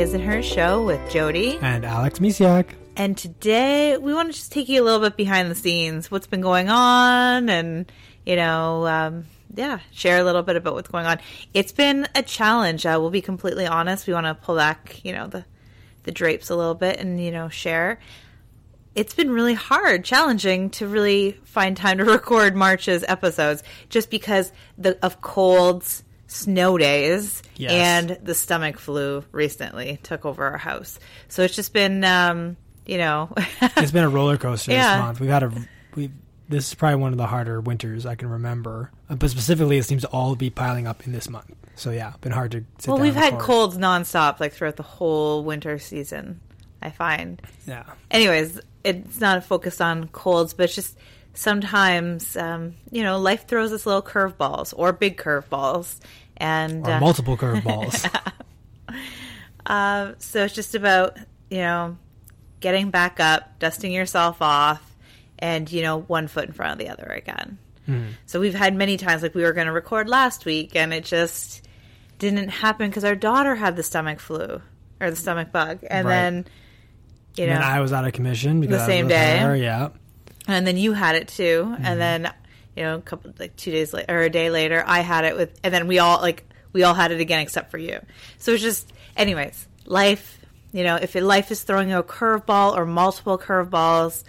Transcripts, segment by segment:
His and Her Show with Jody. And Alex Misiak. And today we want to just take you a little bit behind the scenes, what's been going on, and, you know, um, yeah, share a little bit about what's going on. It's been a challenge. Uh, we'll be completely honest. We want to pull back, you know, the, the drapes a little bit and, you know, share. It's been really hard, challenging to really find time to record March's episodes just because the, of colds snow days Yes. and the stomach flu recently took over our house. So it's just been, um, you know, It's been a roller coaster Yeah. this month. We've had a we. This is probably one of the harder winters I can remember. Uh, But specifically, it seems to all be piling up in this month. So yeah, been hard to. Sit well, we've had colds nonstop like throughout the whole winter season. I find. Yeah, Anyways, it's not focused on colds, but it's just sometimes, um, you know, life throws us little curveballs or big curveballs, and or uh, multiple curveballs. Uh, so it's just about, you know, getting back up, dusting yourself off, and, you know, one foot in front of the other again. So we've had many times, like we were going to record last week, and it just didn't happen because our daughter had the stomach flu or the stomach bug. And Right. then, you know, I was out of commission because I same day. her, Yeah, and then you had it too, Mm-hmm. and then you know, a couple like two days later or a day later, I had it with, and then we all like we all had it again except for you. So it's just, anyways, life. You know, if life is throwing you a curveball or multiple curveballs,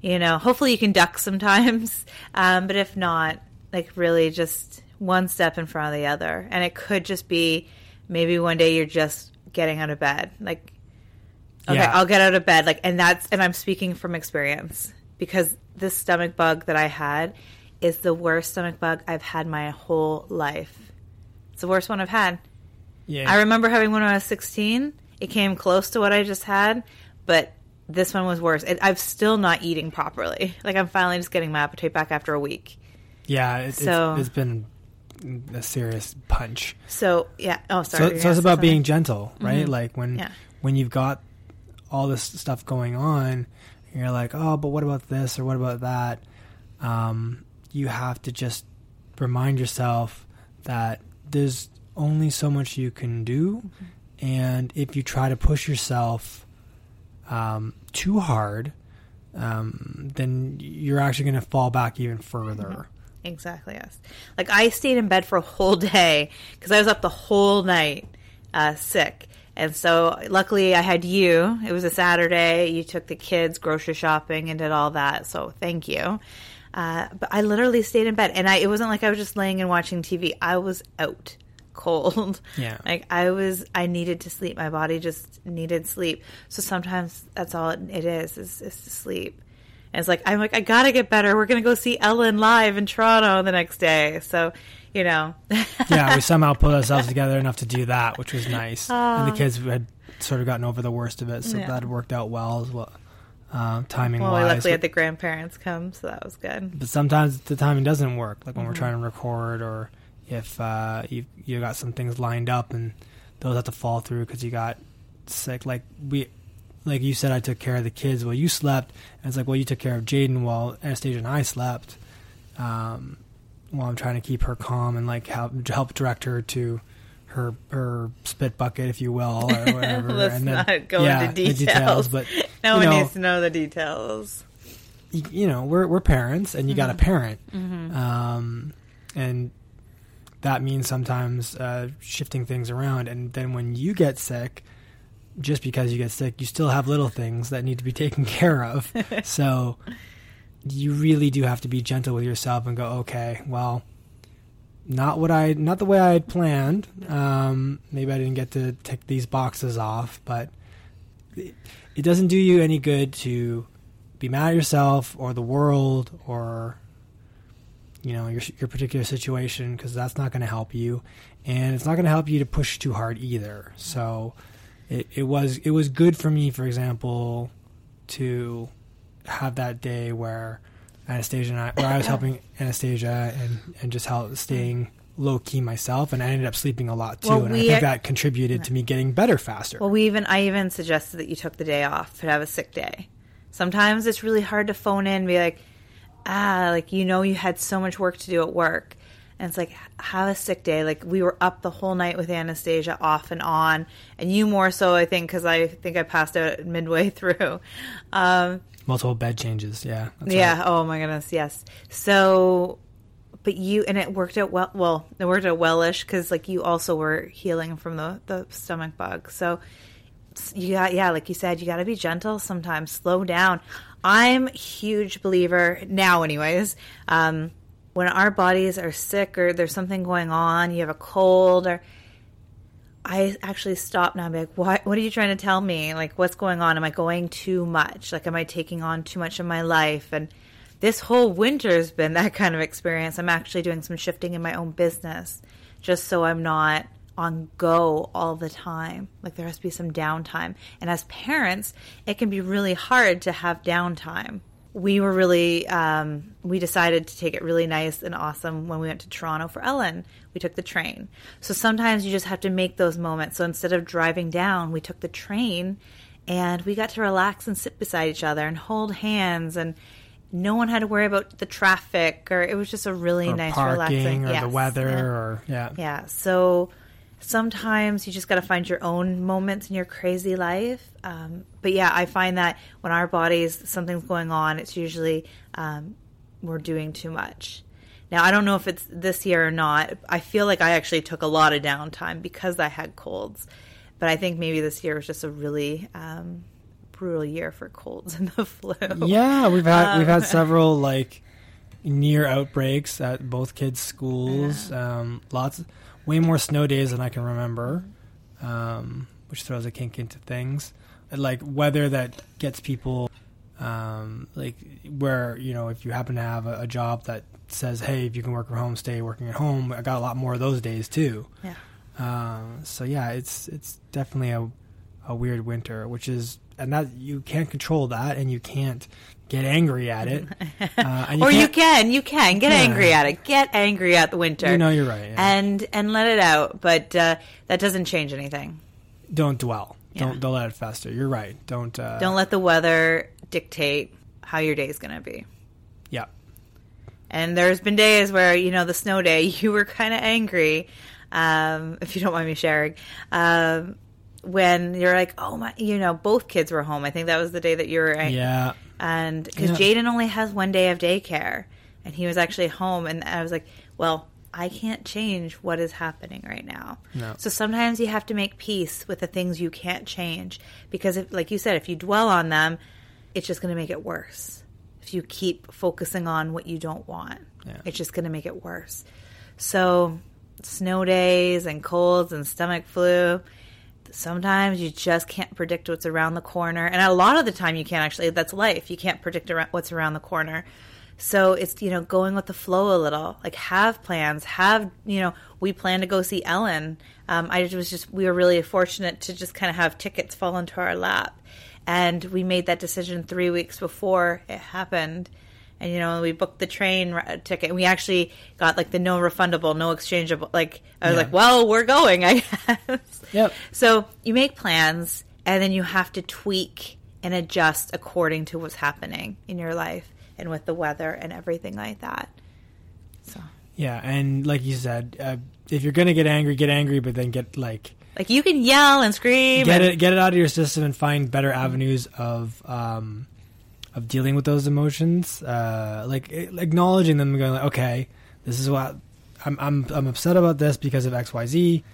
you know, hopefully you can duck sometimes. Um, but if not, like really just one step in front of the other, and it could just be maybe one day you're just getting out of bed, like Okay, Yeah. I'll get out of bed. Like, and that's, and I'm speaking from experience because this stomach bug that I had is the worst stomach bug I've had my whole life. It's the worst one I've had. yeah. I remember having one when I was 16. It came close to what I just had, but this one was worse. And I'm still not eating properly. Like, I'm finally just getting my appetite back after a week. yeah, it, So- it's, it's been a serious punch. So, yeah. Oh, sorry. So, so it's about being gentle, right? Like when Yeah. when you've got all this stuff going on, you're like, oh, but what about this or what about that? Um, you have to just remind yourself that there's only so much you can do, and if you try to push yourself um, too hard, um, then you're actually going to fall back even further. Exactly, yes. Like I stayed in bed for a whole day because I was up the whole night uh, sick. And so luckily I had you. It was a Saturday. You took the kids grocery shopping and did all that. So thank you. Uh, but I literally stayed in bed and I, it wasn't like I was just laying and watching TV. I was out cold. Yeah. Like I was, I needed to sleep. My body just needed sleep. So sometimes that's all it, is, is, is to sleep. And it's like, I'm like, I gotta get better. We're gonna go see Ellen live in Toronto the next day. So, you know. yeah, we somehow pulled ourselves together enough to do that, which was nice. and the kids had sort of gotten over the worst of it, so Yeah. that worked out well as well, uh, timing well, we wise. luckily But, had the grandparents come, so that was good. but sometimes the timing doesn't work, like when we're Mm-hmm. trying to record, or if uh, you you got some things lined up and those have to fall through because you got sick. Like we, like you said, I took care of the kids while you slept, and it's like, well, you took care of Jaden while Anastasia and I slept. Um, while I'm trying to keep her calm and like help help direct her to her her spit bucket, if you will, or whatever. Let's and then, not go yeah, into the details. but No one know, needs to know the details. y- you know, we're we're parents, and you got a Mm-hmm. parent, um, and that means sometimes uh, shifting things around. And then when you get sick, just because you get sick, you still have little things that need to be taken care of. so you really do have to be gentle with yourself and go, okay, well, not what I, not the way I had planned. Um, maybe I didn't get to tick these boxes off, but it, it doesn't do you any good to be mad at yourself or the world or you know your your particular situation because that's not going to help you, and it's not going to help you to push too hard either. So it, it was it was good for me, for example, to have that day where Anastasia and I, where I was helping Anastasia and and just help staying low key myself, and I ended up sleeping a lot too, Well, and I think that contributed to me getting better faster. Well, we even I even suggested that you took the day off to have a sick day. Sometimes it's really hard to phone in and be like, ah, like you know you had so much work to do at work. And it's like, have a sick day. Like, we were up the whole night with Anastasia off and on. And you more so, I think, because I think I passed out midway through. Um, Multiple bed changes. Yeah. yeah. Right. Oh, my goodness. Yes. So, but you, and it worked out well. Well, it worked out wellish because, like, you also were healing from the, the stomach bug. So, you got yeah like you said you got to be gentle sometimes slow down i'm huge believer now anyways um, when our bodies are sick or there's something going on you have a cold or i actually stop now and be like what, what are you trying to tell me like what's going on am i going too much like am i taking on too much of my life and this whole winter's been that kind of experience i'm actually doing some shifting in my own business just so i'm not on go all the time. Like there has to be some downtime. And as parents, it can be really hard to have downtime. We were really, um, we decided to take it really nice and awesome when we went to Toronto for Ellen. We took the train. So sometimes you just have to make those moments. So instead of driving down, we took the train and we got to relax and sit beside each other and hold hands and no one had to worry about the traffic or it was just a really or nice parking relaxing or yes. the weather yeah. or yeah yeah so sometimes you just got to find your own moments in your crazy life. Um, but yeah, I find that when our bodies, something's going on, it's usually um, we're doing too much. Now, I don't know if it's this year or not. I feel like I actually took a lot of downtime because I had colds. But I think maybe this year was just a really um, brutal year for colds and the flu. Yeah, we've had we've had um, several like near outbreaks at both kids' schools. Yeah. Um, lots way more snow days than I can remember, um, which throws a kink into things. And, like weather that gets people, um, like where you know if you happen to have a, a, job that says, "Hey, if you can work from home, stay working at home." I got a lot more of those days too. Yeah. Um, so yeah, it's it's definitely a a weird winter, which is and that you can't control that, and you can't get angry at it. Uh, you or you can, you can get yeah. angry at it. Get angry at the winter. You know, you're right, yeah. and and let it out. But uh, that doesn't change anything. Don't dwell. Yeah. Don't don't let it fester. You're right. Don't uh, don't let the weather dictate how your day is going to be. Yeah. And there's been days where you know the snow day, you were kind of angry. Um, if you don't mind me sharing, um, when you're like, oh my, you know, both kids were home. I think that was the day that you were. Yeah. And because yeah. Jaden only has one day of daycare, and he was actually home, and I was like, well, I can't change what is happening right now. No. So sometimes you have to make peace with the things you can't change because, if, like you said, if you dwell on them, it's just going to make it worse. If you keep focusing on what you don't want, yeah. it's just going to make it worse. So, snow days and colds and stomach flu, sometimes you just can't predict what's around the corner. And a lot of the time you can't actually, that's life. You can't predict what's around the corner. So it's, you know, going with the flow a little. Like have plans, have, you know, we plan to go see Ellen. Um, I was just, we were really fortunate to just kind of have tickets fall into our lap. And we made that decision three weeks before it happened and you know we booked the train ticket and we actually got like the no refundable no exchangeable like i was yeah. like well we're going i guess. Yep. So you make plans and then you have to tweak and adjust according to what's happening in your life and with the weather and everything like that. So. Yeah and like you said uh, if you're gonna get angry get angry but then get like like you can yell and scream get and- it get it out of your system and find better avenues of um of dealing with those emotions, uh, like acknowledging them and going, like, okay, this is what I'm, I'm, I'm upset about this because of X, Y, Z.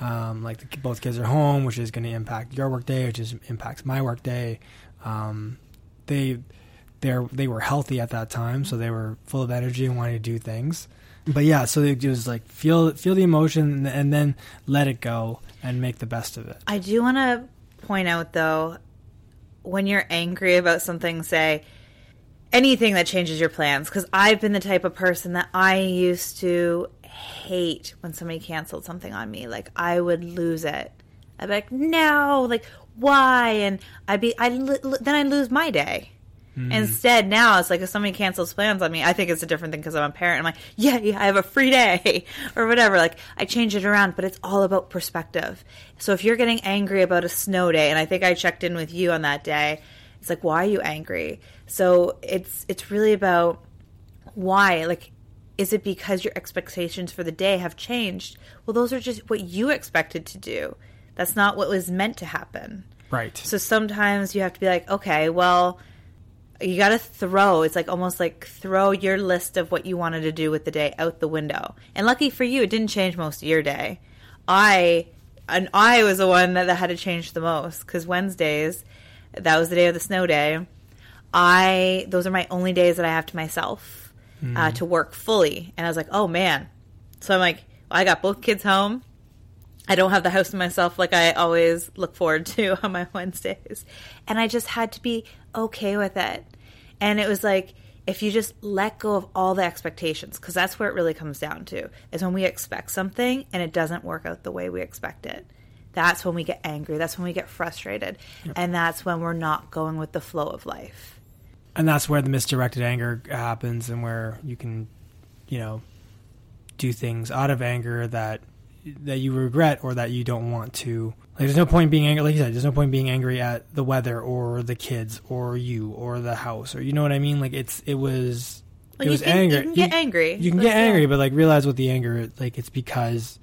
Um, like the, both kids are home, which is going to impact your workday, which is impacts my workday. Um, they, they they were healthy at that time, so they were full of energy and wanting to do things. But yeah, so they just like feel feel the emotion and then let it go and make the best of it. I do want to point out though when you're angry about something, say anything that changes your plans, because I've been the type of person that I used to hate when somebody canceled something on me. Like I would lose it. I'd be like, no, like why? And I'd be, I then I'd lose my day. Mm. Instead, now it's like if somebody cancels plans on me, I think it's a different thing because I'm a parent. I'm like, yeah, yeah, I have a free day or whatever. Like I change it around, but it's all about perspective. So if you're getting angry about a snow day, and I think I checked in with you on that day, it's like, why are you angry? So it's it's really about why. Like Is it because your expectations for the day have changed? Well, those are just what you expected to do. That's not what was meant to happen. Right. So sometimes you have to be like, okay, well, you got to throw. It's like almost like throw your list of what you wanted to do with the day out the window. And lucky for you, it didn't change most of your day. I and I was the one that, that had to change the most because Wednesdays, that was the day of the snow day. I those are my only days that I have to myself uh, to work fully, and I was like, oh man. So I'm like, well, I got both kids home. I don't have the house to myself like I always look forward to on my Wednesdays. And I just had to be okay with it. And it was like, if you just let go of all the expectations, because that's where it really comes down to, is when we expect something and it doesn't work out the way we expect it. That's when we get angry. That's when we get frustrated. And that's when we're not going with the flow of life. and that's where the misdirected anger happens and where you can you know do things out of anger that that you regret or that you don't want to like there's no point being angry like you said there's no point being angry at the weather or the kids or you or the house or you know what i mean like it's it was Well, it you was can- you can get angry. you can get angry but like realize what the anger like it's because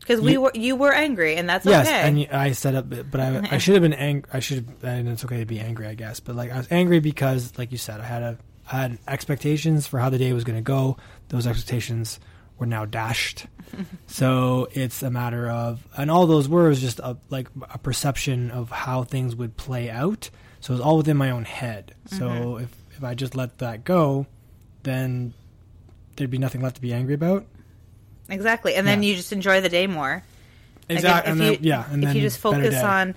Because we were, you were angry, and that's Yes, okay. and I set up, but I, I should have been angry. I should have, and it's okay to be angry, I guess. But like, I was angry because, like you said, I had a, I had expectations for how the day was going to go. Those expectations were now dashed. so it's a matter of, and all those were just a, like a perception of how things would play out. So it was all within my own head. So Mm-hmm. if if I just let that go, then there'd be nothing left to be angry about. exactly. And then Yeah. you just enjoy the day more. Like, if- Exactly. and if then, you, yeah, and if then you just focus on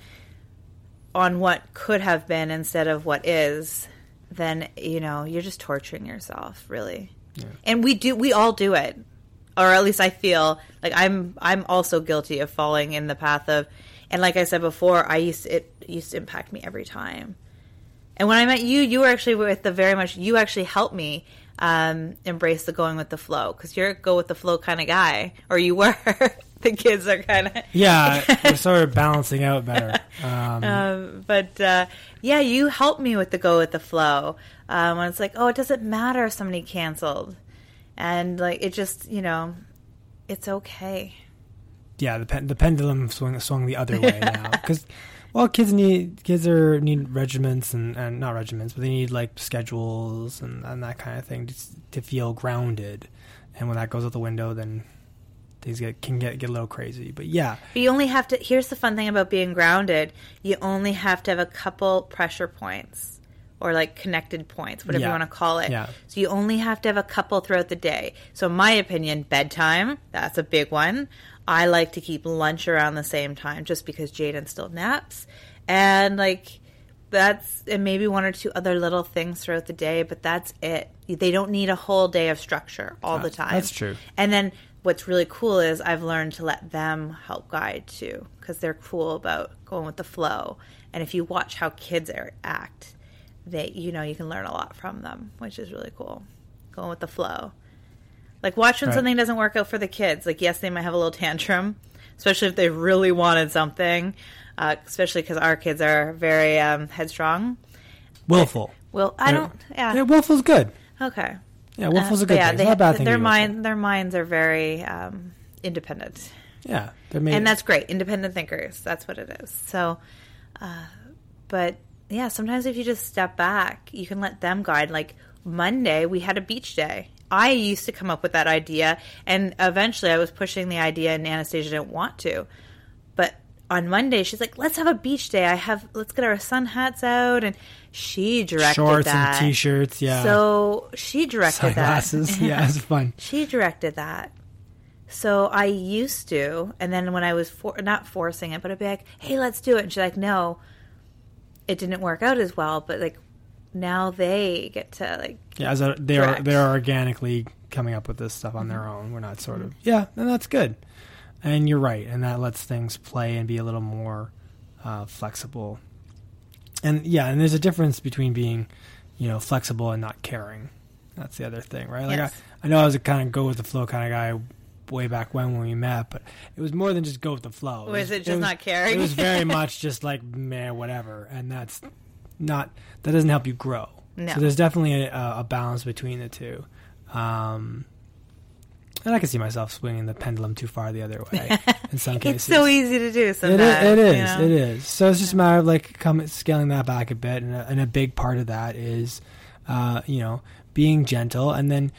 on what could have been instead of what is, then you know you're just torturing yourself, really. And we do, we all do it, or at least I feel like I'm. I'm also guilty of falling in the path of, and like I said before, I used it used to impact me every time. And when I met you, you were actually with the very much. You actually helped me um, embrace the going with the flow because you're a go with the flow kind of guy, or you were. the kids are kind of Yeah, we're sort of balancing out better. Um, um, but uh, yeah, you helped me with the go with the flow. Um, when it's like, oh, it doesn't matter if somebody canceled, and like it just, you know, it's okay. yeah, the pen, the pendulum swung swung the other way now because well, kids need kids are need regiments and, and not regiments, but they need like schedules and, and that kind of thing to, to feel grounded. And when that goes out the window, then things get can get get a little crazy. But yeah, But you only have to. Here's the fun thing about being grounded: you only have to have a couple pressure points. Or like connected points, whatever Yeah. you want to call it. Yeah. So you only have to have a couple throughout the day. So, in my opinion, bedtime, that's a big one. I like to keep lunch around the same time just because Jaden still naps. And like, that's, and maybe one or two other little things throughout the day, but that's it. They don't need a whole day of structure all the time. that's true. And then what's really cool is I've learned to let them help guide too, because they're cool about going with the flow. And if you watch how kids are, act, they you know you can learn a lot from them, which is really cool. Going with the flow. Like watch when Right. something doesn't work out for the kids. Like yes, they might have a little tantrum, especially if they really wanted something. Uh, especially because our kids are very um, headstrong. willful. Well, I don't. Yeah. Yeah, willful's good. Okay. Yeah, willful's a Uh, good yeah, thing. they, It's not a bad thing. Their mind, their minds are very um, independent. Yeah, they're made. and that's great independent thinkers that's what it is so uh, but yeah sometimes if you just step back you can let them guide like monday we had a beach day i used to come up with that idea and eventually i was pushing the idea and anastasia didn't want to but on monday she's like let's have a beach day i have let's get our sun hats out and she directed shorts that and t-shirts. Yeah, so she directed that sunglasses. yeah, it's fun. she directed that. So I used to, and then when I was for, not forcing it, but I'd be like, "Hey, let's do it," and she's like, "No." It didn't work out as well, but like now they get to like Yeah, as a, they're they're organically coming up with this stuff on their own. We're not sort of yeah, and that's good. And you're right, and that lets things play and be a little more uh, flexible. And yeah, and there's a difference between being, you know, flexible and not caring. That's the other thing, right? Like Yes. I, I know I was a kind of go with the flow kind of guy way back when when we met, but it was more than just go with the flow. Was it just not caring? It was very much just like man, whatever, and that's not that doesn't help you grow. No. So there's definitely a, a balance between the two. Um, And I can see myself swinging the pendulum too far the other way in some cases. It's so easy to do It sometimes. is, it is. you know? It is. So it's just a matter of like come, scaling that back a bit, and a, and a big part of that is, uh, you know, being gentle, and then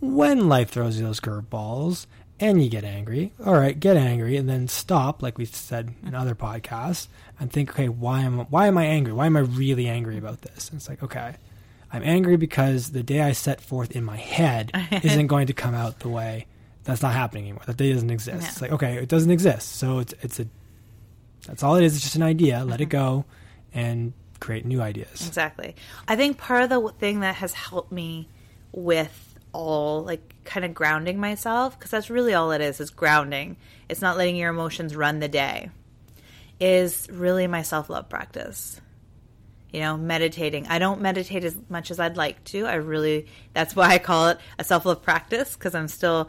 when life throws you those curveballs and you get angry, all right, get angry, and then stop, like we said in other podcasts, and think, okay, why am why am I angry? Why am I really angry about this? And it's like, okay, I'm angry because the day I set forth in my head isn't going to come out the way. That's not happening anymore. That day doesn't exist. Yeah. It's like, okay, it doesn't exist. So it's it's a that's all it is. It's just an idea. Let it mm-hmm. go and create new ideas. Exactly. I think part of the thing that has helped me with all like kind of grounding myself because that's really all it is is grounding. It's not letting your emotions run the day. Is really my self-love practice. You know, meditating. I don't meditate as much as I'd like to. I really that's why I call it a self-love practice because I'm still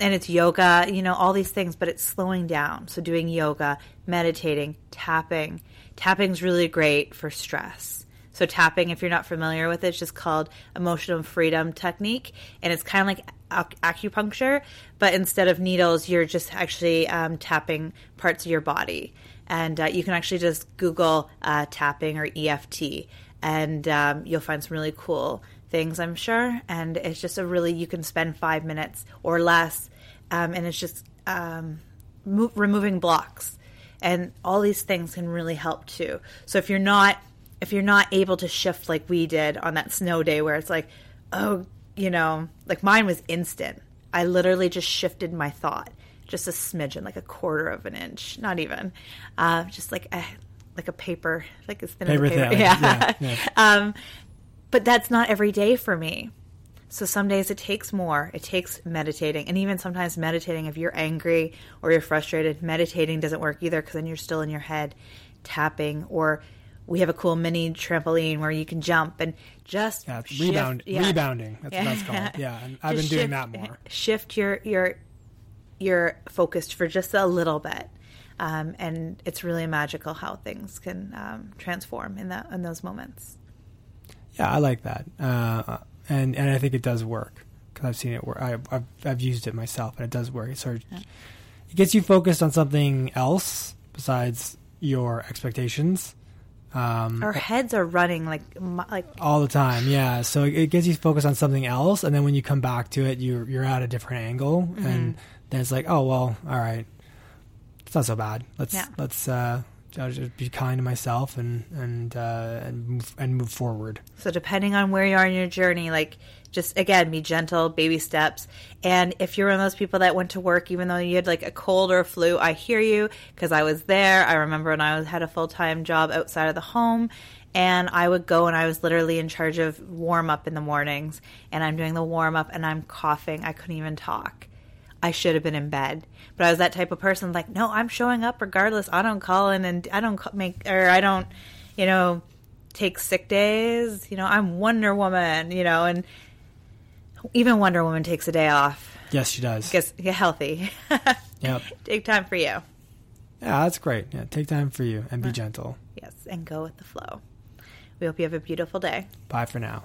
and it's yoga, you know, all these things, but it's slowing down. So doing yoga, meditating, tapping. Tapping's really great for stress. So tapping, if you're not familiar with it, it's just called emotional freedom technique, and it's kind of like ac- acupuncture, but instead of needles, you're just actually um, tapping parts of your body, and uh, you can actually just Google uh, tapping or EFT, and um, you'll find some really cool things, I'm sure. And it's just a really you can spend five minutes or less, um, and it's just um, mo- removing blocks, and all these things can really help too. So if you're not if you're not able to shift like we did on that snow day, where it's like, oh, you know, like mine was instant. I literally just shifted my thought, just a smidgen, like a quarter of an inch, not even, uh, just like a like a paper, like as thin Paper as a paper. thin, yeah. yeah, yeah. um, but that's not every day for me. So some days it takes more. It takes meditating. And even sometimes meditating, if you're angry or you're frustrated, meditating doesn't work either because then you're still in your head tapping. Or we have a cool mini trampoline where you can jump and just Yeah, shift- rebound, yeah. rebounding. That's what that's Yeah. called. Yeah, and I've been doing shift- that more. Shift your your your focused for just a little bit, um, and it's really magical how things can um, transform in that in those moments. Yeah, I like that, uh, and and I think it does work because I've seen it work. I, I've I've used it myself, and it does work. It sort of it gets you focused on something else besides your expectations. Um, Our heads are running like like all the time yeah so it, it gets you focused on something else and then when you come back to it you're you're at a different angle Mm-hmm. and then it's like oh well all right it's not so bad let's Yeah. let's uh I'll just be kind to myself and and uh and move, and move forward So depending on where you are in your journey, like just again, be gentle, baby steps. And if you're one of those people that went to work even though you had like a cold or a flu, I hear you because I was there. I remember when I had a full time job outside of the home. And I would go and I was literally in charge of warm up in the mornings. And I'm doing the warm up and I'm coughing. I couldn't even talk. I should have been in bed. But I was that type of person like, no, I'm showing up regardless. I don't call in and I don't make, or I don't, you know, take sick days. You know, I'm Wonder Woman, you know, and even Wonder Woman takes a day off. yes she does Gets get healthy. yep take time for you. yeah that's great yeah take time for you and be gentle Yes, and go with the flow. We hope you have a beautiful day. bye for now